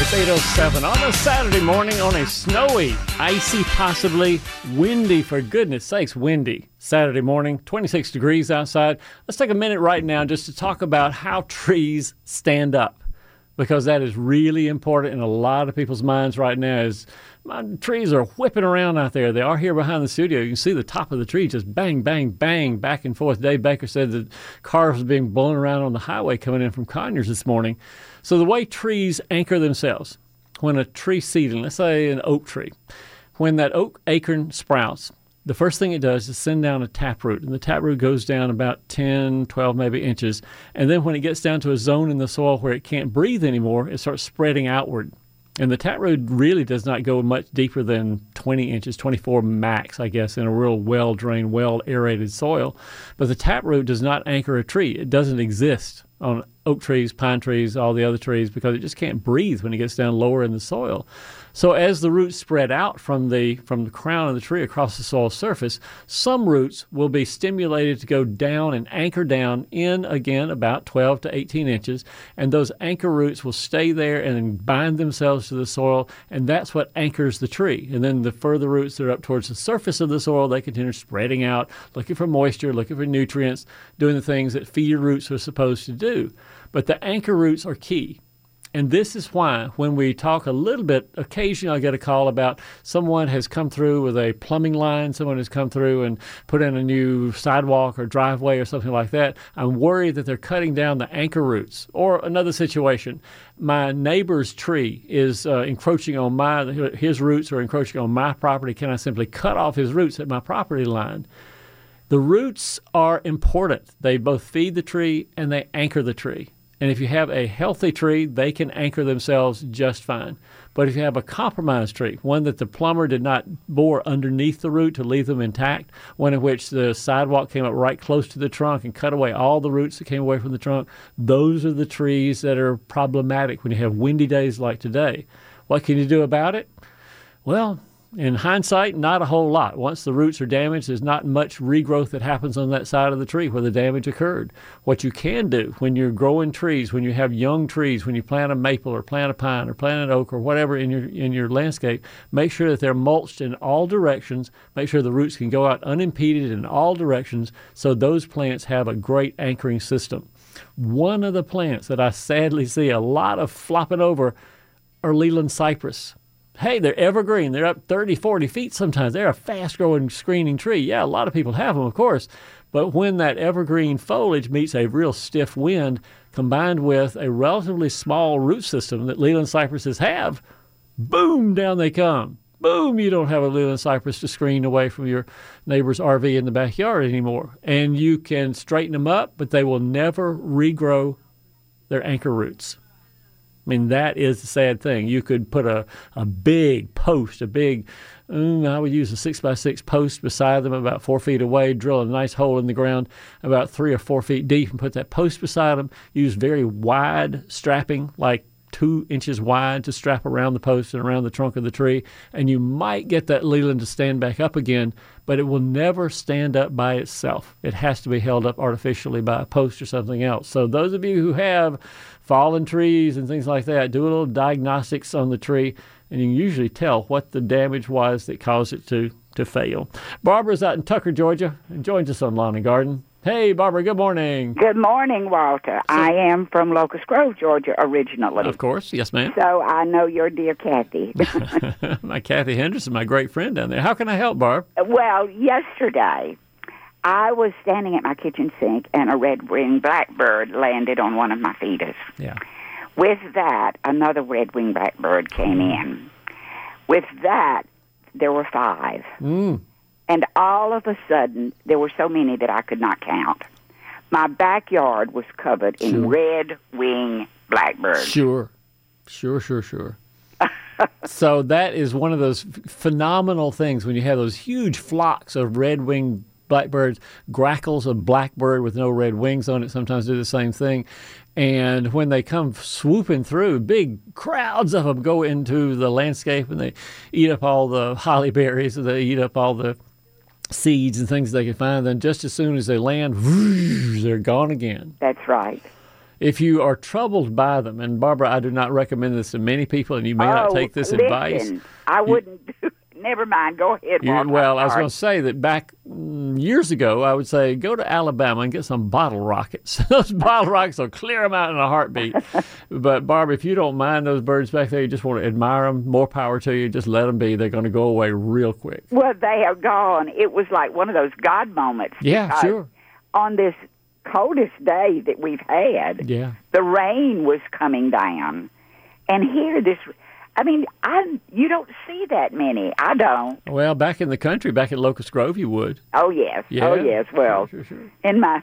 It's 8.07 on a Saturday morning on a snowy, icy, possibly windy, for goodness sakes, windy Saturday morning, 26 degrees outside. Let's take a minute right now just to talk about how trees stand up because that is really important in a lot of people's minds right now is my trees are whipping around out there. They are here behind the studio. You can see the top of the tree just bang, bang, bang, back and forth. Dave Baker said that cars were being blown around on the highway coming in from Conyers this morning. So the way trees anchor themselves, when a tree seedling, let's say an oak tree, when that oak acorn sprouts, the first thing it does is send down a taproot, and the taproot goes down about 10, 12 maybe inches. And then when it gets down to a zone in the soil where it can't breathe anymore, it starts spreading outward. And the taproot really does not go much deeper than 20 inches, 24 max, I guess, in a real well drained, well aerated soil. But the taproot does not anchor a tree, it doesn't exist on oak trees, pine trees, all the other trees because it just can't breathe when it gets down lower in the soil. So as the roots spread out from the from the crown of the tree across the soil surface, some roots will be stimulated to go down and anchor down in again about 12 to 18 inches, and those anchor roots will stay there and bind themselves to the soil, and that's what anchors the tree. And then the further roots that are up towards the surface of the soil, they continue spreading out, looking for moisture, looking for nutrients, doing the things that feeder roots are supposed to do. But the anchor roots are key. And this is why, when we talk a little bit, occasionally I get a call about someone has come through with a plumbing line, someone has come through and put in a new sidewalk or driveway or something like that. I'm worried that they're cutting down the anchor roots. Or another situation, my neighbor's tree is uh, encroaching on my, his roots are encroaching on my property. Can I simply cut off his roots at my property line? The roots are important. They both feed the tree and they anchor the tree. And if you have a healthy tree, they can anchor themselves just fine. But if you have a compromised tree, one that the plumber did not bore underneath the root to leave them intact, one in which the sidewalk came up right close to the trunk and cut away all the roots that came away from the trunk, those are the trees that are problematic when you have windy days like today. What can you do about it? Well, in hindsight, not a whole lot. Once the roots are damaged, there's not much regrowth that happens on that side of the tree where the damage occurred. What you can do when you're growing trees, when you have young trees, when you plant a maple or plant a pine or plant an oak or whatever in your in your landscape, make sure that they're mulched in all directions. Make sure the roots can go out unimpeded in all directions so those plants have a great anchoring system. One of the plants that I sadly see a lot of flopping over are Leyland cypress hey, they're evergreen. They're up 30, 40 feet sometimes. They're a fast growing screening tree. Yeah, a lot of people have them, of course. But when that evergreen foliage meets a real stiff wind combined with a relatively small root system that Leyland cypresses have, boom, down they come. Boom, you don't have a Leyland cypress to screen away from your neighbor's RV in the backyard anymore. And you can straighten them up, but they will never regrow their anchor roots. I mean, that is the sad thing. You could put a, a big post, a big, mm, I would use a six by six post beside them about four feet away, drill a nice hole in the ground about three or four feet deep, and put that post beside them. Use very wide strapping, like two inches wide to strap around the post and around the trunk of the tree, and you might get that Leyland to stand back up again, but it will never stand up by itself. It has to be held up artificially by a post or something else. So, those of you who have fallen trees and things like that, do a little diagnostics on the tree, and you can usually tell what the damage was that caused it to, to fail. Barbara's out in Tucker, Georgia, and joins us on Lawn and Garden. Hey, Barbara, good morning. Good morning, Walter. So, I am from Locust Grove, Georgia, originally. Of course, yes, ma'am. So I know your dear Kathy. my Kathy Henderson, my great friend down there. How can I help, Barb? Well, yesterday I was standing at my kitchen sink and a red-winged blackbird landed on one of my feeders. Yeah. With that, another red-winged blackbird came mm. in. With that, there were five. Mm. And all of a sudden, there were so many that I could not count. My backyard was covered sure. in red wing blackbirds. Sure, sure, sure, sure. so that is one of those phenomenal things when you have those huge flocks of red winged blackbirds. Grackles, a blackbird with no red wings on it, sometimes do the same thing. And when they come swooping through, big crowds of them go into the landscape and they eat up all the holly berries, and they eat up all the seeds and things they can find. Then just as soon as they land, they're gone again. That's right. If you are troubled by them, and Barbara, I do not recommend this to many people, and you may oh, not take this listen, advice. I wouldn't do. Never mind. Go ahead. You- well, I was going to say that back mm, years ago, I would say go to Alabama and get some bottle rockets. those bottle rockets will clear them out in a heartbeat. but Barbara, if you don't mind those birds back there, you just want to admire them. More power to you. Just let them be. They're going to go away real quick. Well, they are gone. It was like one of those God moments. Yeah, sure. On this coldest day that we've had, Yeah. the rain was coming down, and here this. I mean, I you don't see that many. I don't. Well, back in the country, back at Locust Grove, you would. Oh yes. Oh, yeah. Oh yes. Well, Sure, sure, sure. in my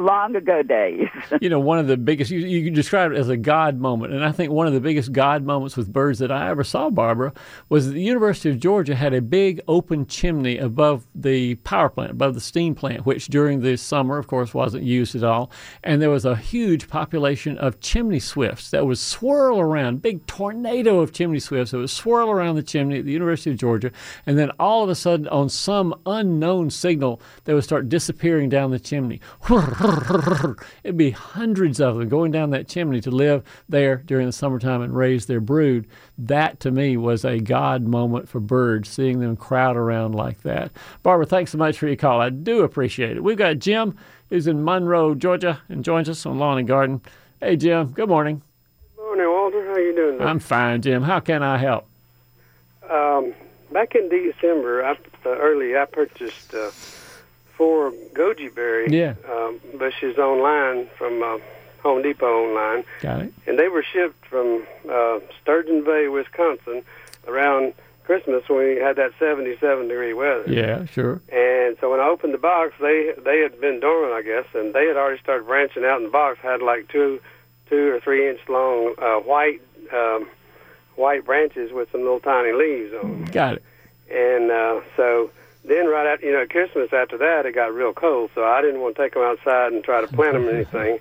long ago days. you know, one of the biggest, you, you can describe it as a God moment. And I think one of the biggest God moments with birds that I ever saw, Barbara, was the University of Georgia had a big open chimney above the power plant, above the steam plant, which during the summer, of course, wasn't used at all. And there was a huge population of chimney swifts that would swirl around, big tornado of chimney swifts that would swirl around the chimney at the University of Georgia. And then all of a sudden, on some unknown signal, they would start disappearing down the chimney. It'd be hundreds of them going down that chimney to live there during the summertime and raise their brood. That to me was a God moment for birds, seeing them crowd around like that. Barbara, thanks so much for your call. I do appreciate it. We've got Jim, who's in Monroe, Georgia, and joins us on Lawn and Garden. Hey, Jim. Good morning. Good Morning, Walter. How you doing? I'm fine, Jim. How can I help? Um, back in December, I, uh, early, I purchased uh, four goji berry Yeah. um, bushes online from uh, Home Depot online, Got it. and they were shipped from uh, Sturgeon Bay, Wisconsin, around Christmas when we had that 77 degree weather. Yeah, sure. And so when I opened the box, they they had been dormant, I guess, and they had already started branching out in the box. Had like two, two or three inch long uh, white um, white branches with some little tiny leaves on. them. Got it. And uh, so then right after you know Christmas after that, it got real cold, so I didn't want to take them outside and try to plant them or anything.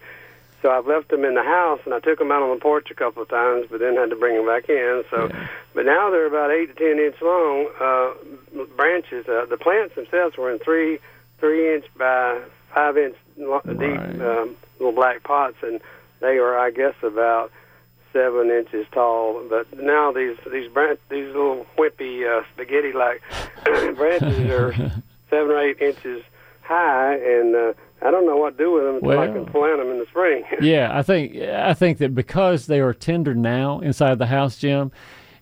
So I've left them in the house, and I took them out on the porch a couple of times, but then had to bring them back in. So, but now they're about eight to ten inch long uh, branches. Uh, the plants themselves were in three three inch by five inch Right. deep um, little black pots, and they were, I guess, about seven inches tall. But now these these branch these little wimpy uh, spaghetti like branches are seven or eight inches high, and uh, I don't know what to do with them until I can plant them in the spring. Yeah, I think I think that because they are tender now inside the house, Jim,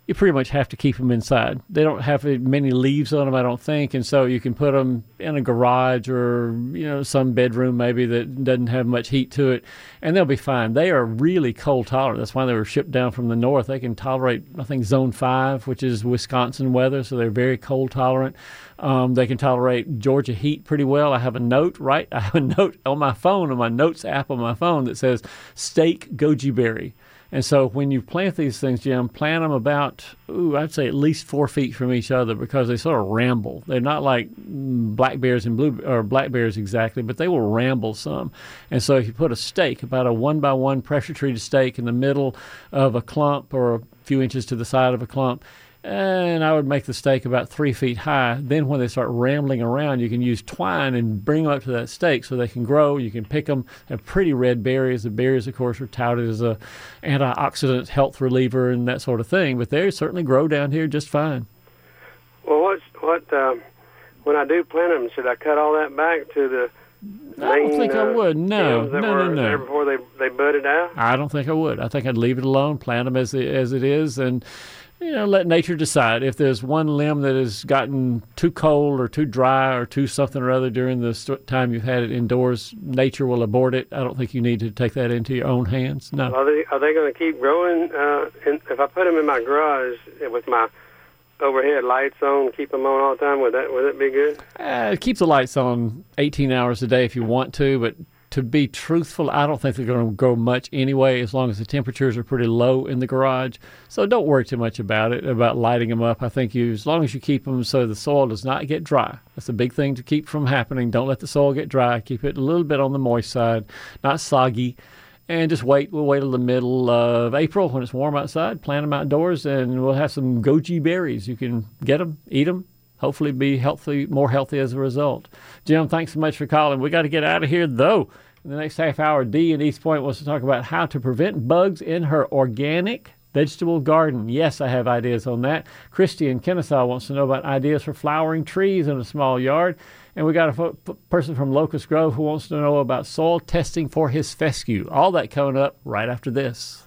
you pretty much have to keep them inside. They don't have many leaves on them, I don't think, and so you can put them in a garage or you know some bedroom maybe that doesn't have much heat to it, and they'll be fine. They are really cold tolerant. That's why they were shipped down from the north. They can tolerate I think zone five, which is Wisconsin weather, so they're very cold tolerant. Um, they can tolerate Georgia heat pretty well. I have a note, right? I have a note on my phone, on my notes app on my phone that says stake goji berry. And so when you plant these things, Jim, plant them about, ooh, I'd say at least four feet from each other because they sort of ramble. They're not like mm, black bears and blue or black bears exactly, but they will ramble some. And so if you put a stake, about a one by one pressure treated stake in the middle of a clump or a few inches to the side of a clump, and I would make the stake about three feet high. Then, when they start rambling around, you can use twine and bring them up to that stake so they can grow. You can pick them. Have pretty red berries. The berries, of course, are touted as a antioxidant, health reliever, and that sort of thing. But they certainly grow down here just fine. well, what's what? Um, when I do plant them, should I cut all that back to the I don't think I uh, would. No, no, no, no. before they they budded out? I don't think I would. I think I'd leave it alone, plant them as it, as it is, and you know let nature decide. If there's one limb that has gotten too cold or too dry or too something or other during the st- time you've had it indoors, nature will abort it. I don't think you need to take that into your own hands. No. Are they are they going to keep growing? Uh, if I put them in my garage with my overhead lights on, keep them on all the time, would that would that be good? Uh, keep the lights on 18 hours a day if you want to, but to be truthful, I don't think they're going to grow much anyway, as long as the temperatures are pretty low in the garage. So don't worry too much about it, about lighting them up. I think you, as long as you keep them so the soil does not get dry, that's a big thing to keep from happening. Don't let the soil get dry. Keep it a little bit on the moist side, not soggy. And just wait. We'll wait till the middle of April when it's warm outside. Plant them outdoors, and we'll have some goji berries. You can get them, eat them, hopefully be healthy, more healthy as a result. Jim, thanks so much for calling. We got to get out of here though. In the next half hour, Dee in East Point wants to talk about how to prevent bugs in her organic vegetable garden. Yes, I have ideas on that. Christy in Kennesaw wants to know about ideas for flowering trees in a small yard. And we got a f- person from Locust Grove who wants to know about soil testing for his fescue. All that coming up right after this.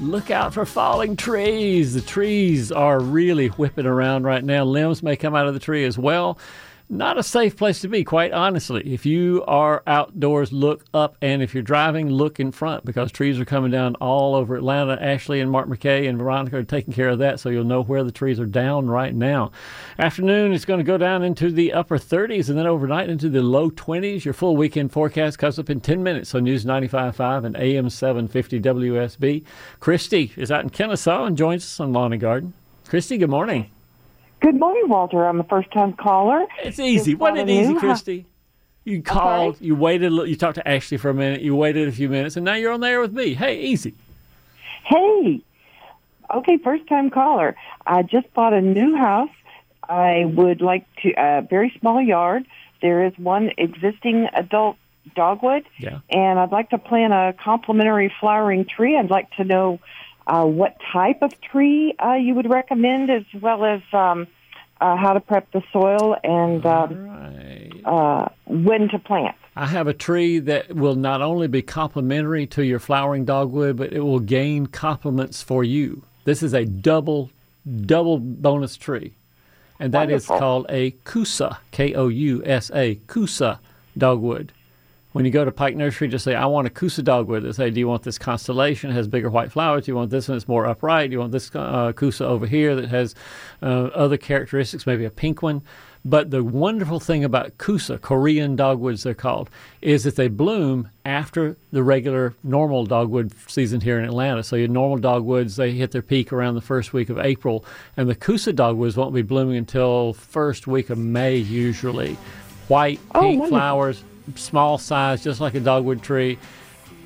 look out for falling trees. The trees are really whipping around right now. Limbs may come out of the tree as well not a safe place to be, quite honestly. If you are outdoors, look up, and if you're driving, look in front because trees are coming down all over Atlanta. Ashley and Mark McKay and Veronica are taking care of that, so you'll know where the trees are down right now. Afternoon, it's going to go down into the upper 30s and then overnight into the low 20s. Your full weekend forecast comes up in 10 minutes on News 95.5 and AM 750 WSB. Christy is out in Kennesaw and joins us on Lawn and Garden. Christy, good morning. Good morning, Walter. I'm a first time caller. It's easy. Wasn't it easy, Christy? You called, you waited, you talked to Ashley for a minute, you waited a few minutes, and now you're on there with me. Hey, easy. Hey. Okay, first time caller. I just bought a new house. I would like to, a uh, very small yard. There is one existing adult dogwood, yeah. and I'd like to plant a complementary flowering tree. I'd like to know uh, what type of tree uh, you would recommend, as well as um, uh, how to prep the soil and um, right. uh, when to plant. I have a tree that will not only be complementary to your flowering dogwood, but it will gain compliments for you. This is a double, double bonus tree, and that Wonderful. is called a Kousa, K O U S A, Kousa dogwood. When you go to Pike Nursery, just say, I want a Kousa dogwood. They say, Do you want this constellation? It has bigger white flowers. Do you want this one that's more upright? Do you want this uh, Kousa over here that has uh, other characteristics, maybe a pink one? But the wonderful thing about Kousa, Korean dogwoods they're called, is that they bloom after the regular normal dogwood season here in Atlanta. So your normal dogwoods, they hit their peak around the first week of April, and the Kousa dogwoods won't be blooming until first week of May usually. White, oh, pink oh, flowers, small size, just like a dogwood tree.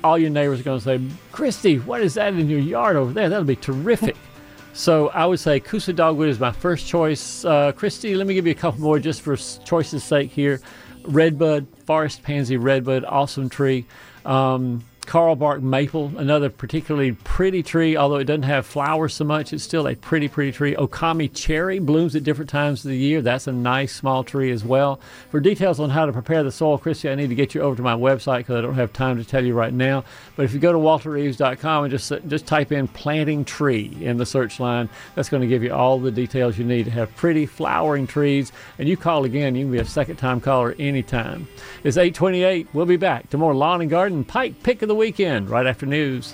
All your neighbors are going to say, Christy, what is that in your yard over there? That'll be terrific. So I would say Kousa dogwood is my first choice. Uh, Christy, let me give you a couple more just for choice's sake here. Redbud, forest pansy redbud, awesome tree. Um, coral bark maple, another particularly pretty tree, although it doesn't have flowers so much, it's still a pretty, pretty tree. Okame cherry blooms at different times of the year. That's a nice small tree as well. For details on how to prepare the soil, Christy, I need to get you over to my website because I don't have time to tell you right now. But if you go to walterreeves.com and just just type in planting tree in the search line, that's going to give you all the details you need to have pretty flowering trees. And you call again, you can be a second time caller anytime. It's 828. We'll be back to more lawn and garden Pike pick of the weekend right after news.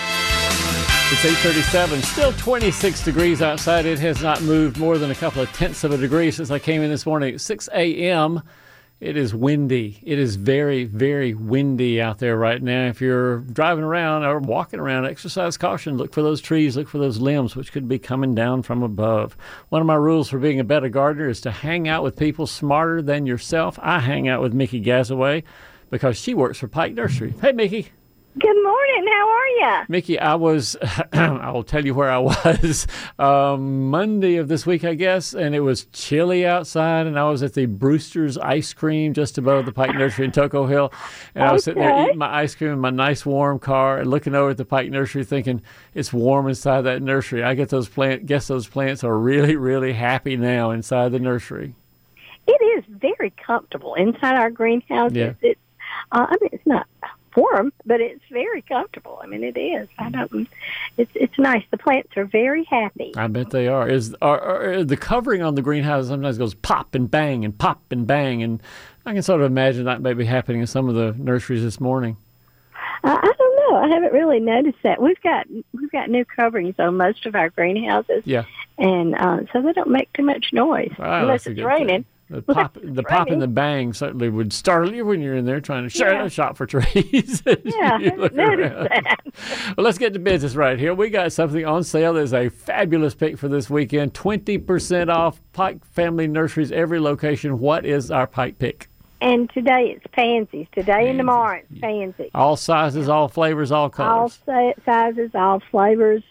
It's 837, still 26 degrees outside. It has not moved more than a couple of tenths of a degree since I came in this morning at 6 a.m. It is windy. It is very, very windy out there right now. If you're driving around or walking around, exercise caution. Look for those trees, look for those limbs, which could be coming down from above. One of my rules for being a better gardener is to hang out with people smarter than yourself. I hang out with Mickey Gazaway because she works for Pike Nursery. Hey, Mickey. Good morning. How are you? Mickey, I was, I will tell you where I was um, Monday of this week, I guess, and it was chilly outside, and I was at the Brewster's Ice Cream just above the Pike Nursery in Toco Hill. And I was sitting there eating my ice cream in my nice warm car and looking over at the Pike Nursery thinking, it's warm inside that nursery. I get those plant, guess those plants are really, really happy now inside the nursery. It is very comfortable inside our greenhouse. Yeah. It's, uh, I mean, it's not warm, but it's very comfortable. I mean, it is. I don't. It's it's nice. The plants are very happy. I bet they are. Is are, are, the covering on the greenhouse sometimes goes pop and bang and pop and bang, and I can sort of imagine that may be happening in some of the nurseries this morning. Uh, I don't know. I haven't really noticed that. We've got we've got new coverings on most of our greenhouses, Yeah, and uh, so they don't make too much noise Wow, unless it's raining. thing. The pop, the pop and the bang certainly would startle you when you're in there trying to sh- Yeah. shop for trees. Yeah, look around. that. Well, let's get to business right here. We got something on sale. There's a fabulous pick for this weekend. Twenty percent off Pike Family Nurseries, every location. What is our Pike pick? And today it's pansies. Today and tomorrow it's pansies. All sizes, all flavors, all all colors. si- sizes, all flavors.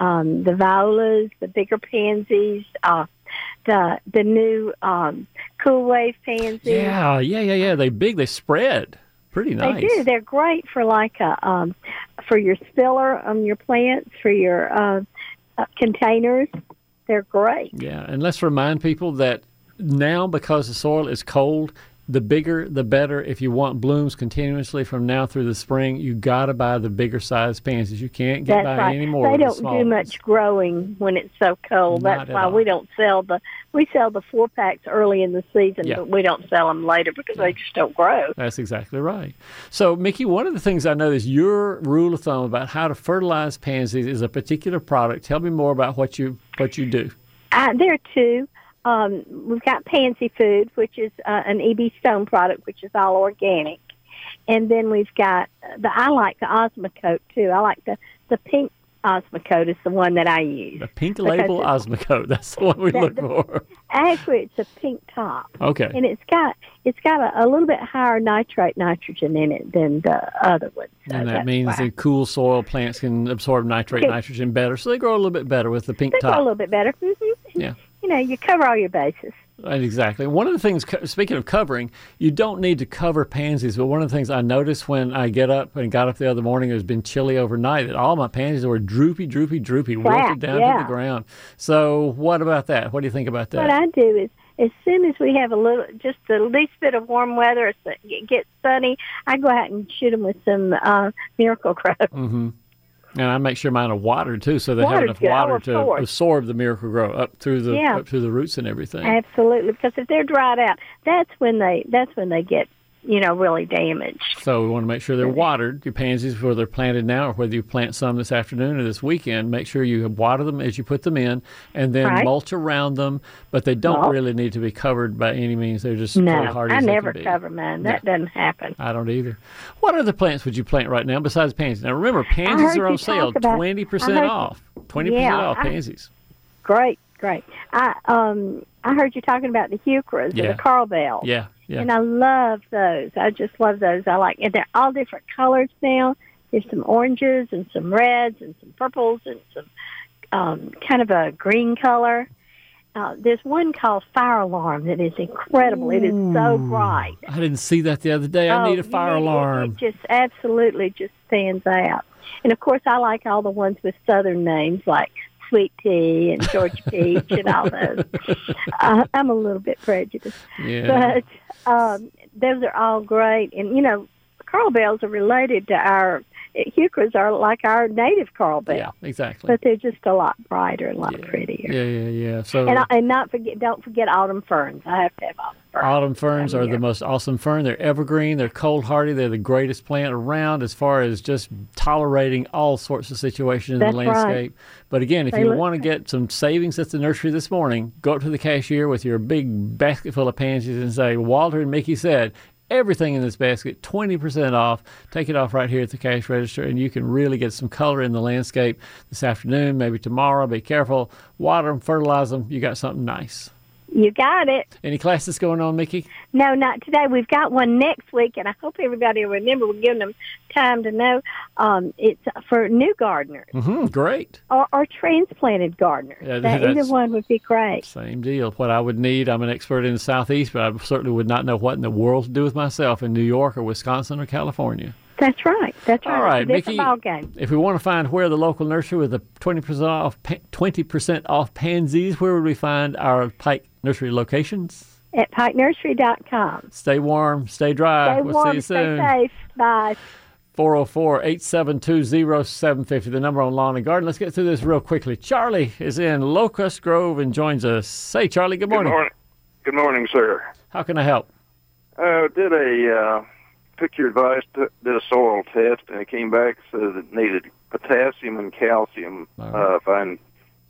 Um, the violas, the bigger pansies, uh, the the new um, cool wave pansies. Yeah, yeah, yeah, yeah. They big. They spread. Pretty nice. They do. They're great for like a um, for your spiller on your plants, for your uh, uh, containers. They're great. Yeah, and let's remind people that now because the soil is cold, the bigger the better. If you want blooms continuously from now through the spring, you got to buy the bigger size pansies. You can't get That's by right. any more. they the don't small do much growing when it's so cold. Not That's why all. we don't sell the we sell the four packs early in the season, Yeah. but we don't sell them later because they just don't grow. That's exactly right. So, Mickey, one of the things I know is your rule of thumb about how to fertilize pansies is a particular product. Tell me more about what you what you do. Uh, there are two. Um, we've got Pansy Food, which is uh, an EB Stone product, which is all organic, and then we've got the. I like the Osmocote too. I like the the pink Osmocote is the one that I use. The pink label Osmocote. That's the one we That- look the- for. Actually, it's a pink top, Okay. and it's got it's got a, a little bit higher nitrate nitrogen in it than the other ones. So And that means why. the cool soil plants can absorb nitrate, nitrogen better, so they grow a little bit better with the pink they grow a little bit better. hmm Yeah. You know, you cover all your bases. Right, Exactly. One of the things, speaking of covering, you don't need to cover pansies, but one of the things I noticed when I get up and got up the other morning, it has been chilly overnight, that all my pansies were droopy, droopy, droopy, wilted Flat, down to the ground. So, what about that? What do you think about that? What I do is, as soon as we have a little, just the least bit of warm weather, it gets sunny, I go out and shoot them with some uh, Miracle-Gro. hmm And I make sure mine are watered too, so they have enough water Oh, to absorb the Miracle-Gro up through the Yeah. up through the roots and everything. Absolutely, because if they're dried out, that's when they that's when they get you know really damaged. So we want to make sure they're watered. Your pansies, whether they're planted now or whether you plant some this afternoon or this weekend, make sure you water them as you put them in, and then Right. mulch around them. But they don't Mulch. really need to be covered by any means. They're just No, hard I never cover mine. That doesn't happen. I don't either. What other plants would you plant right now besides pansies? Now remember, pansies are on sale, twenty percent off. Twenty percent Yeah, off I- pansies. Great, great. I um I heard you talking about the heucheras Yeah. and the coral bell. Yeah, yeah. And I love those. I just love those. I like, and they're all different colors now. There's some oranges and some reds and some purples and some um, kind of a green color. Uh, there's one called Fire Alarm that is incredible. It is so bright. I didn't see that the other day. I Oh, need a fire it- alarm. It just absolutely just stands out. And of course, I like all the ones with southern names like Sweet Tea and Georgia Peach and all those. Uh, I'm a little bit prejudiced, yeah. but um, those are all great. And you know, coral bells are related to our heucheras are like our native coral bell, yeah, exactly. but they're just a lot brighter and a lot prettier. Yeah, yeah, yeah. So And, and not forget, don't forget autumn ferns. I have to have autumn ferns. Autumn ferns are of the most awesome fern. They're evergreen. They're cold hardy. They're the greatest plant around as far as just tolerating all sorts of situations in That's the right. landscape. But again, if They you want to get some savings at the nursery this morning, go up to the cashier with your big basket full of pansies and say, Walter and Mickey said, everything in this basket 20% off. Take it off right here at the cash register and you can really get some color in the landscape this afternoon maybe tomorrow. Be careful. Water them fertilize them. You got something nice You got it. any classes going on mickey No, not today. We've got one next week, and I hope everybody will remember. We're giving them time to know. Um, it's for new gardeners hmm great or, or transplanted gardeners. Yeah, that, either one would be great. Same deal. What I would need, I'm an expert in the Southeast, but I certainly would not know what in the world to do with myself in New York or Wisconsin or California. That's right. That's right. All right, it's a Mickey. ball game. If we want to find where the local nursery with the 20% off, 20% off pansies, where would we find our Pike Nursery locations? At pikenursery.com. Stay warm, stay dry. Stay we'll warm, see you stay soon. safe. Bye. 404 872 0750, the number on Lawn and Garden. Let's get through this real quickly. Charlie is in Locust Grove and joins us. Say, Charlie, good morning. Good morning. Good morning, sir. How can I help? Uh, did a uh, took your advice, t- did a soil test, and it came back says it needed potassium and calcium. Right. Uh, if I'm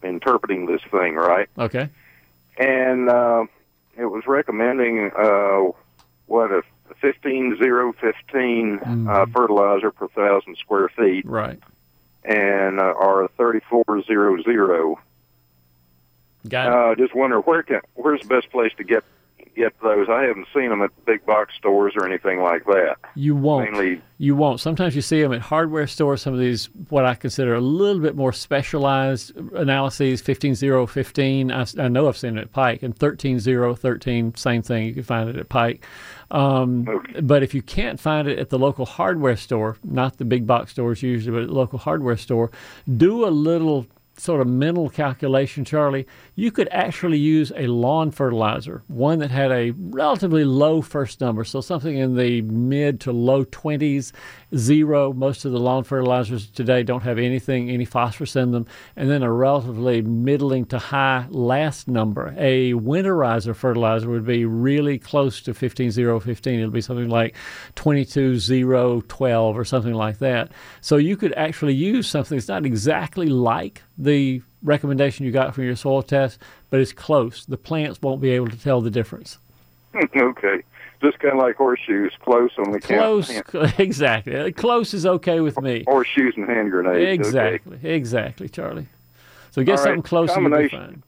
interpreting this thing right, Okay. and uh, it was recommending uh, what a fifteen zero fifteen uh, fertilizer per thousand square feet, Right. and uh, or a thirty four zero zero. Got it. Uh, just wonder where can where's the best place to get get those? I haven't seen them at big box stores or anything like that. You won't. Mainly, You won't. Sometimes you see them at hardware stores. Some of these, what I consider a little bit more specialized analyses, 15015. I, I know I've seen it at Pike, and 13013, same thing. You can find it at Pike. Um, Okay. But if you can't find it at the local hardware store, not the big box stores usually, but at the local hardware store, do a little sort of mental calculation, Charlie, you could actually use a lawn fertilizer, one that had a relatively low first number, so something in the mid to low 20s, zero. Most of the lawn fertilizers today don't have anything, any phosphorus in them, and then a relatively middling to high last number. A winterizer fertilizer would be really close to 15, 0, 15. It'll be something like 22, 0, 12 or something like that. So you could actually use something that's not exactly like the recommendation you got from your soil test, but it's close. The plants won't be able to tell the difference. okay, just kind of like horseshoes, close on the Close, count. exactly. Uh, Close is okay with me. Horseshoes and hand grenades. okay. Exactly, exactly, Charlie. So get right, something close and you'll be fine.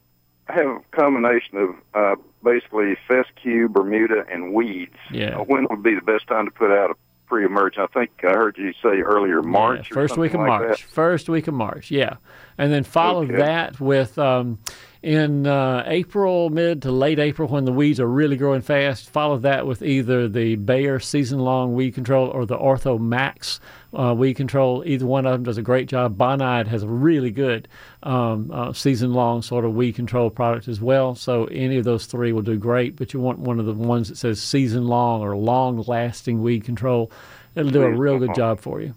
I have a combination of uh, basically fescue, Bermuda, and weeds. Yeah. Uh, when would be the best time to put out a pre-emergent? I think I heard you say earlier March. Yeah, first week of like March. First week of March, yeah. And then follow Okay. that with um, in uh, April, mid to late April, when the weeds are really growing fast. Follow that with either the Bayer season-long weed control or the Ortho Max uh, weed control. Either one of them does a great job. Bonide has a really good um, uh, season-long sort of weed control product as well. So any of those three will do great. But you want one of the ones that says season-long or long-lasting weed control. It'll do a real good job for you.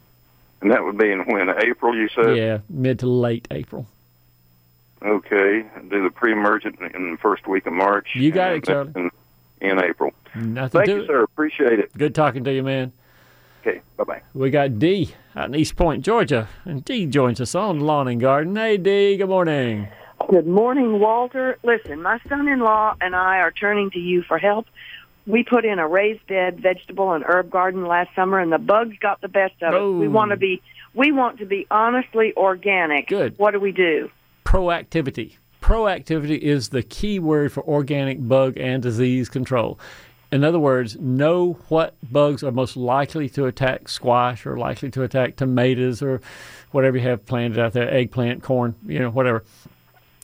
And that would be in when April. You said. Yeah, mid to late April. Okay. Do the pre-emergent in the first week of March. You got it, Charlie. In, in April. Nothing Thank to you, it. sir. Appreciate it. Good talking to you, man. Okay. Bye bye. We got D out in East Point, Georgia, and D joins us on Lawn and Garden. Hey, D, good morning. Good morning, Walter. Listen, my son-in-law and I are turning to you for help. We put in a raised bed vegetable and herb garden last summer, and the bugs got the best of it. We Oh. want to be we want to be honestly organic. Good. What do we do? Proactivity. Proactivity is the key word for organic bug and disease control. In other words, know what bugs are most likely to attack squash or likely to attack tomatoes or whatever you have planted out there, eggplant, corn, you know, whatever.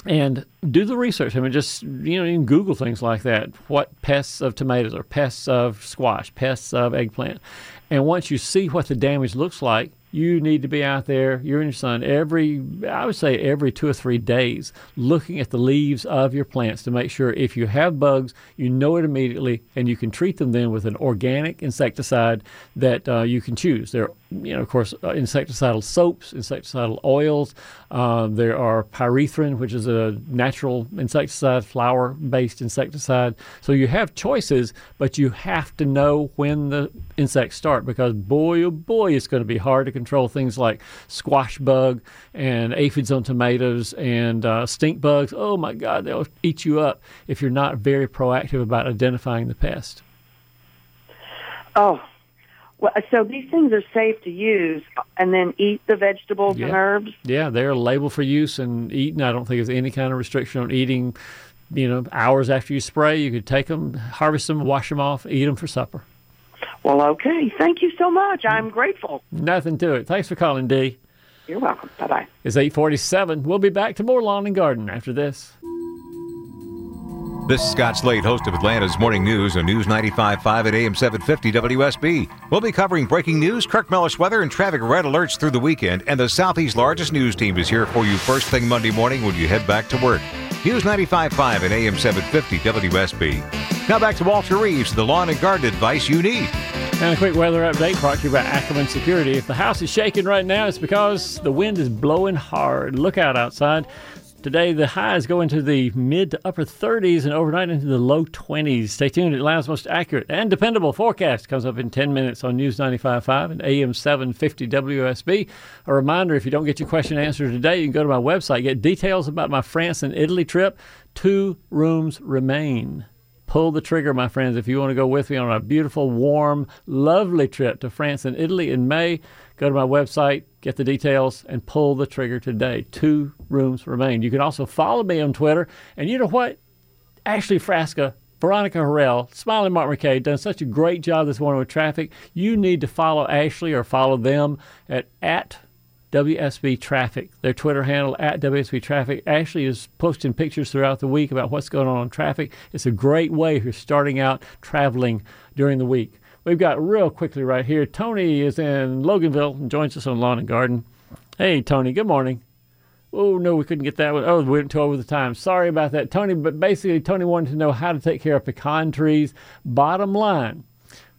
and do the research. I mean, just you know, you can Google things like that. What pests of tomatoes or pests of squash, pests of eggplant, and once you see what the damage looks like, you need to be out there, you and your son, every, I would say every two or three days, looking at the leaves of your plants to make sure if you have bugs, you know it immediately and you can treat them then with an organic insecticide that uh, you can choose. There, you know, of course, uh, insecticidal soaps, insecticidal oils. Uh, there are pyrethrin, which is a natural insecticide, flower based insecticide. So you have choices, but you have to know when the insects start because boy, oh boy, it's going to be hard to control things like squash bug and aphids on tomatoes and uh, stink bugs. Oh my God, they'll eat you up if you're not very proactive about identifying the pest. Oh, well, so these things are safe to use and then eat the vegetables yeah. and herbs? Yeah, they're labeled for use and eaten. I don't think there's any kind of restriction on eating, you know, hours after you spray. You could take them, harvest them, wash them off, eat them for supper. Well, okay. Thank you so much. I'm grateful. Nothing to it. Thanks for calling, Dee. You're welcome. Bye bye. It's 847. We'll be back to more Lawn and Garden after this. This is Scott Slade, host of Atlanta's Morning News on News 95.5 at AM 750 WSB. We'll be covering breaking news, Kirk Mellish weather, and traffic red alerts through the weekend. And the Southeast's largest news team is here for you first thing Monday morning when you head back to work. News 95.5 at AM 750 WSB. Now back to Walter Reeves, the lawn and garden advice you need. And a quick weather update brought to you by Ackerman Security. If the house is shaking right now, it's because the wind is blowing hard. Look out outside. Today, the highs go into the mid to upper 30s and overnight into the low 20s. Stay tuned. Atlanta's most accurate and dependable forecast comes up in 10 minutes on News 95.5 and AM 750 WSB. A reminder if you don't get your question answered today, you can go to my website, get details about my France and Italy trip. Two rooms remain pull the trigger, my friends. If you want to go with me on a beautiful, warm, lovely trip to France and Italy in May, go to my website, get the details, and pull the trigger today. Two rooms remain. You can also follow me on Twitter. And you know what? Ashley Frasca Veronica Harrell, Smiling Mark McKay, done such a great job this morning with traffic. You need to follow Ashley or follow them at, at WSB Traffic, their Twitter handle at WSB Traffic. Ashley is posting pictures throughout the week about what's going on on traffic. It's a great way if you're starting out traveling during the week. We've got real quickly right here. Tony is in Loganville and joins us on Lawn and Garden. Hey, Tony, good morning. Oh, no, we couldn't get that one. Oh, we went over the time. Sorry about that, Tony. But basically, Tony wanted to know how to take care of pecan trees. Bottom line,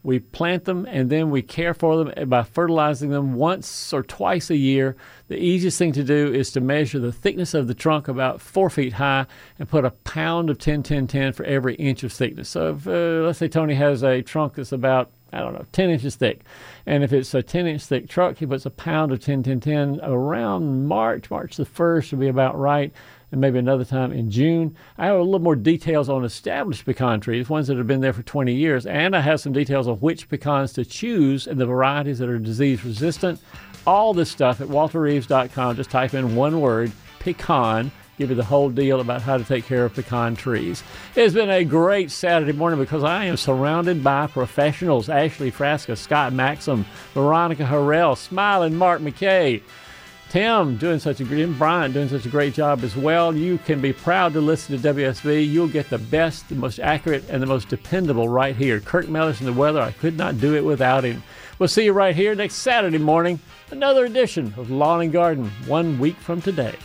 we plant them and then we care for them by fertilizing them once or twice a year. The easiest thing to do is to measure the thickness of the trunk about four feet high and put a pound of 10 10 10 for every inch of thickness. So, if, uh, let's say Tony has a trunk that's about I don't know, 10 inches thick. And if it's a 10 inch thick truck, he puts a pound of 10 10 10 around March. March the 1st would be about right and maybe another time in June. I have a little more details on established pecan trees, ones that have been there for 20 years, and I have some details on which pecans to choose and the varieties that are disease resistant. All this stuff at walterreeves.com. Just type in one word, pecan give you the whole deal about how to take care of pecan trees. It's been a great Saturday morning because I am surrounded by professionals Ashley Frasca, Scott Maxim, Veronica Harrell, Smiling Mark McKay. Tim doing such a great, Brian doing such a great job as well. You can be proud to listen to WSB. You'll get the best, the most accurate, and the most dependable right here. Kirk Mellish and the weather. I could not do it without him. We'll see you right here next Saturday morning. Another edition of Lawn and Garden, one week from today.